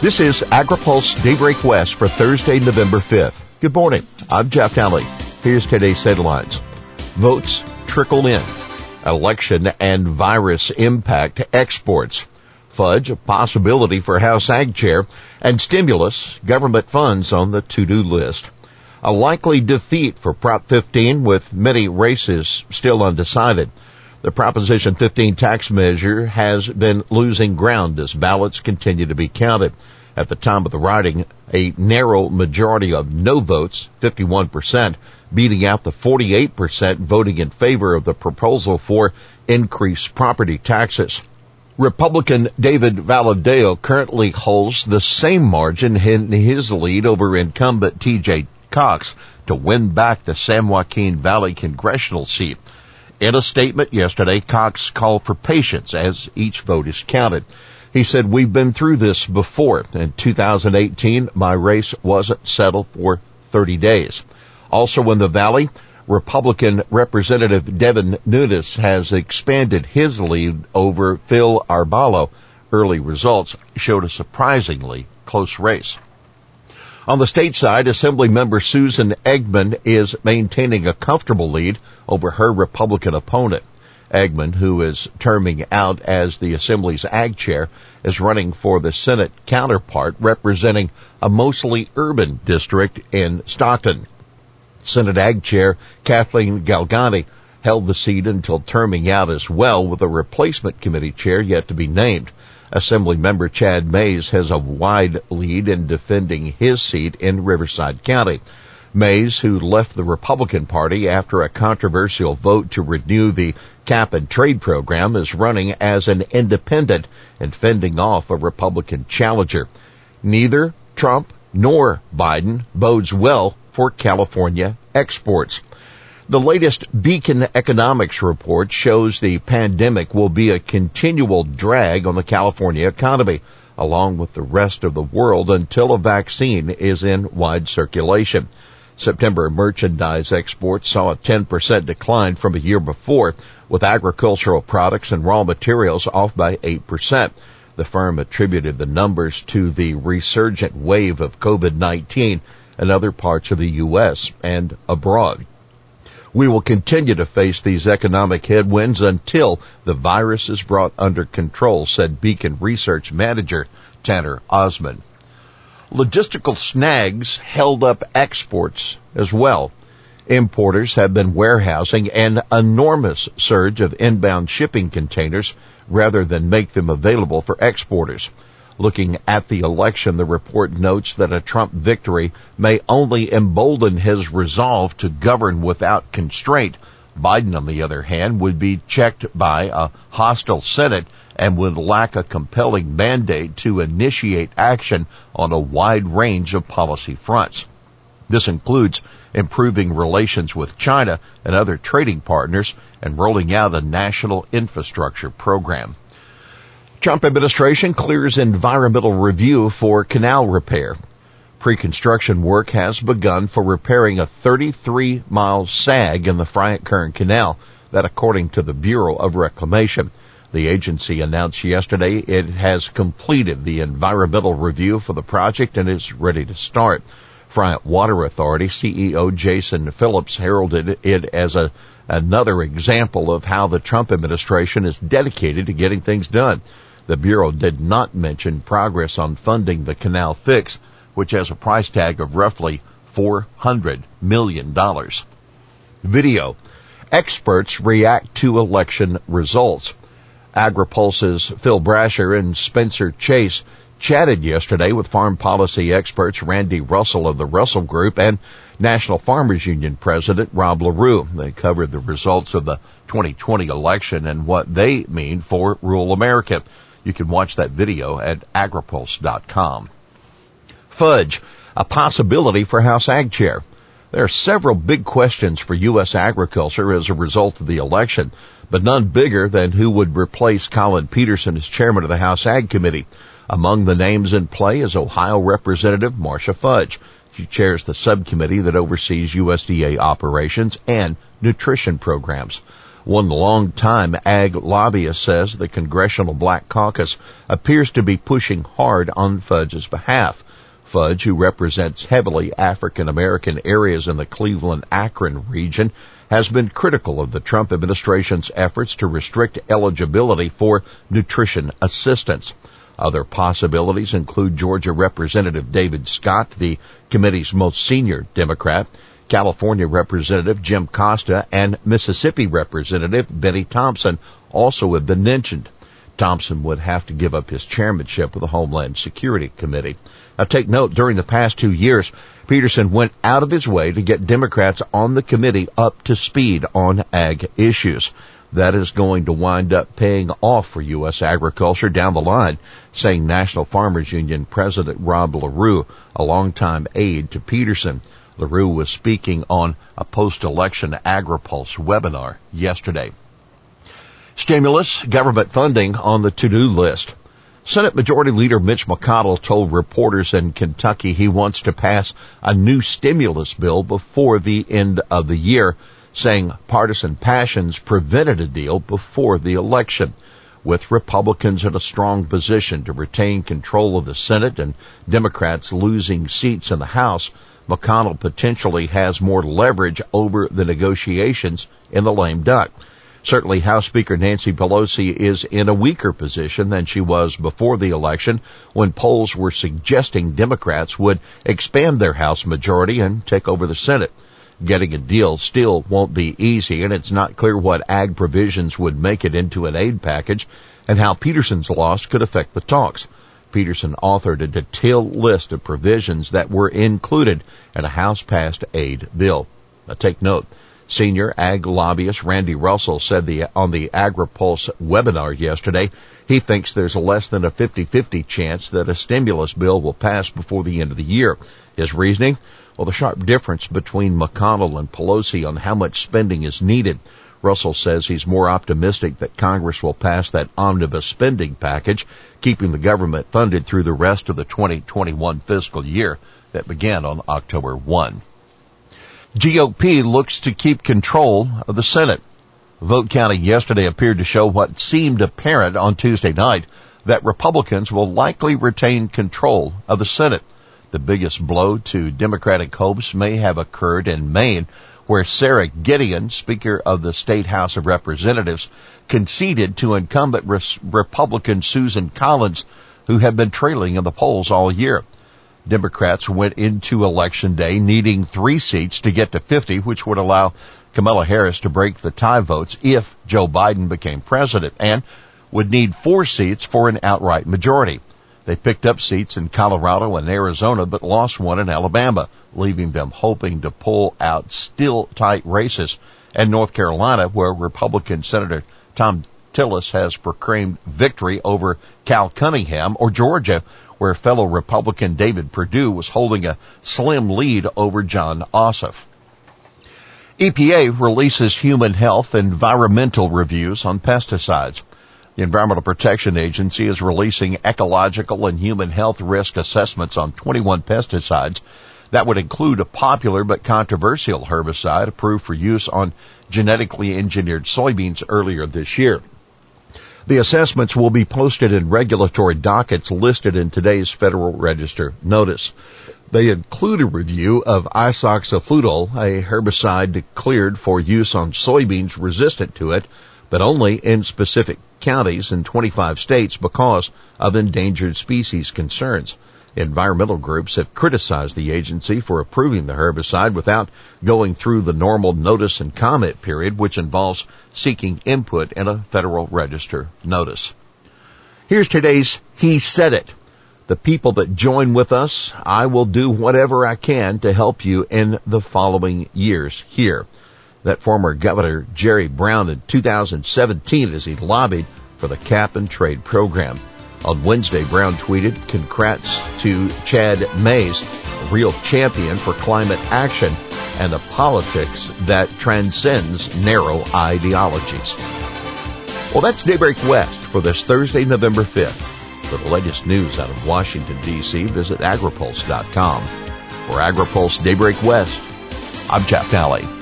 This is AgriPulse Daybreak West for Thursday, November 5th. Good morning. I'm Jeff Nalley. Here's today's headlines. Votes trickle in. Election and virus impact exports. Fudge, a possibility for House Ag Chair, and stimulus, government funds on the to-do list. A likely defeat for Prop 15 with many races still undecided. The Proposition 15 tax measure has been losing ground as ballots continue to be counted. At the time of the writing, a narrow majority of no votes, 51%, beating out the 48% voting in favor of the proposal for increased property taxes. Republican David Valadao currently holds the same margin in his lead over incumbent TJ Cox to win back the San Joaquin Valley congressional seat. In a statement yesterday, Cox called for patience as each vote is counted. He said, we've been through this before. In 2018, my race wasn't settled for 30 days. Also in the Valley, Republican Representative Devin Nunes has expanded his lead over Phil Arballo. Early results showed a surprisingly close race. On the state side, Assembly member Susan Eggman is maintaining a comfortable lead over her Republican opponent. Eggman, who is terming out as the Assembly's Ag Chair, is running for the Senate counterpart representing a mostly urban district in Stockton. Senate Ag Chair Cathleen Galgiani held the seat until terming out as well with a replacement committee chair yet to be named. Assembly member Chad Mayes has a wide lead in defending his seat in Riverside County. Mayes, who left the Republican Party after a controversial vote to renew the cap and trade program, is running as an independent and fending off a Republican challenger. Neither Trump nor Biden bodes well for California exports. The latest Beacon economics report shows the pandemic will be a continual drag on the California economy, along with the rest of the world until a vaccine is in wide circulation. September merchandise exports saw a 10% decline from a year before, with agricultural products and raw materials off by 8%. The firm attributed the numbers to the resurgent wave of COVID-19 in other parts of the U.S. and abroad. We will continue to face these economic headwinds until the virus is brought under control, said Beacon Research Manager Taner Osman. Logistical snags held up exports as well. Importers have been warehousing an enormous surge of inbound shipping containers rather than make them available for exporters. Looking at the election, the report notes that a Trump victory may only embolden his resolve to govern without constraint. Biden, on the other hand, would be checked by a hostile Senate and would lack a compelling mandate to initiate action on a wide range of policy fronts. This includes improving relations with China and other trading partners and rolling out a national infrastructure program. Trump administration clears environmental review for canal repair. Pre-construction work has begun for repairing a 33 mile sag in the Friant Kern Canal that according to the Bureau of Reclamation. The agency announced yesterday it has completed the environmental review for the project and is ready to start. Friant Water Authority CEO Jason Phillips heralded it as a, another example of how the Trump administration is dedicated to getting things done. The Bureau did not mention progress on funding the canal fix, which has a price tag of roughly $400 million. Video. Experts react to election results. AgriPulse's Phil Brasher and Spencer Chase chatted yesterday with farm policy experts Randy Russell of the Russell Group and National Farmers Union President Rob Larew. They covered the results of the 2020 election and what they mean for rural America. You can watch that video at agripulse.com. Fudge, a possibility for House Ag Chair. There are several big questions for U.S. agriculture as a result of the election, but none bigger than who would replace Collin Peterson as chairman of the House Ag Committee. Among the names in play is Ohio Representative Marcia Fudge. She chairs the subcommittee that oversees USDA operations and nutrition programs. One longtime ag lobbyist says the Congressional Black Caucus appears to be pushing hard on Fudge's behalf. Fudge, who represents heavily African American areas in the Cleveland Akron region, has been critical of the Trump administration's efforts to restrict eligibility for nutrition assistance. Other possibilities include Georgia Representative David Scott, the committee's most senior Democrat, California Representative Jim Costa and Mississippi Representative Benny Thompson also have been mentioned. Thompson would have to give up his chairmanship of the Homeland Security Committee. Now take note, during the past two years, Peterson went out of his way to get Democrats on the committee up to speed on ag issues. That is going to wind up paying off for U.S. agriculture down the line, saying National Farmers Union President Rob Larew, a longtime aide to Peterson. Larew was speaking on a post-election AgriPulse webinar yesterday. Stimulus, government funding on the to-do list. Senate Majority Leader Mitch McConnell told reporters in Kentucky he wants to pass a new stimulus bill before the end of the year, saying partisan passions prevented a deal before the election. With Republicans in a strong position to retain control of the Senate and Democrats losing seats in the House, McConnell potentially has more leverage over the negotiations in the lame duck. Certainly House Speaker Nancy Pelosi is in a weaker position than she was before the election when polls were suggesting Democrats would expand their House majority and take over the Senate. Getting a deal still won't be easy and it's not clear what ag provisions would make it into an aid package and how Peterson's loss could affect the talks. Peterson authored a detailed list of provisions that were included in a House passed aid bill. Now take note. Senior ag lobbyist Randy Russell said the, on the AgriPulse webinar yesterday, he thinks there's less than a 50-50 chance that a stimulus bill will pass before the end of the year. His reasoning? Well, the sharp difference between McConnell and Pelosi on how much spending is needed. Russell says he's more optimistic that Congress will pass that omnibus spending package, keeping the government funded through the rest of the 2021 fiscal year that began on October 1. GOP looks to keep control of the Senate. Vote counting yesterday appeared to show what seemed apparent on Tuesday night that Republicans will likely retain control of the Senate. The biggest blow to Democratic hopes may have occurred in Maine where Sara Gideon, Speaker of the State House of Representatives, conceded to incumbent Republican Susan Collins, who had been trailing in the polls all year. Democrats went into election day needing three seats to get to 50, which would allow Kamala Harris to break the tie votes if Joe Biden became president and would need four seats for an outright majority. They picked up seats in Colorado and Arizona, but lost one in Alabama, leaving them hoping to pull out still tight races. And North Carolina, where Republican Senator Thom Tillis has proclaimed victory over Cal Cunningham, or Georgia, where fellow Republican David Perdue was holding a slim lead over Jon Ossoff. EPA releases human health environmental reviews on pesticides. The Environmental Protection Agency is releasing ecological and human health risk assessments on 21 pesticides. That would include a popular but controversial herbicide approved for use on genetically engineered soybeans earlier this year. The assessments will be posted in regulatory dockets listed in today's Federal Register notice. They include a review of isoxaflutole, a herbicide declared for use on soybeans resistant to it, but only in specific counties in 25 states because of endangered species concerns. Environmental groups have criticized the agency for approving the herbicide without going through the normal notice and comment period, which involves seeking input in a Federal Register notice. Here's today's He Said It. The people that join with us, I will do whatever I can to help you in the following years here that former Governor Jerry Brown in 2017 as he lobbied for the cap and trade program. On Wednesday, Brown tweeted, congrats to Chad Mayes, a real champion for climate action and a politics that transcends narrow ideologies. Well, that's Daybreak West for this Thursday, November 5th. For the latest news out of Washington, D.C., visit agripulse.com. For AgriPulse Daybreak West, I'm Jeff Nalley.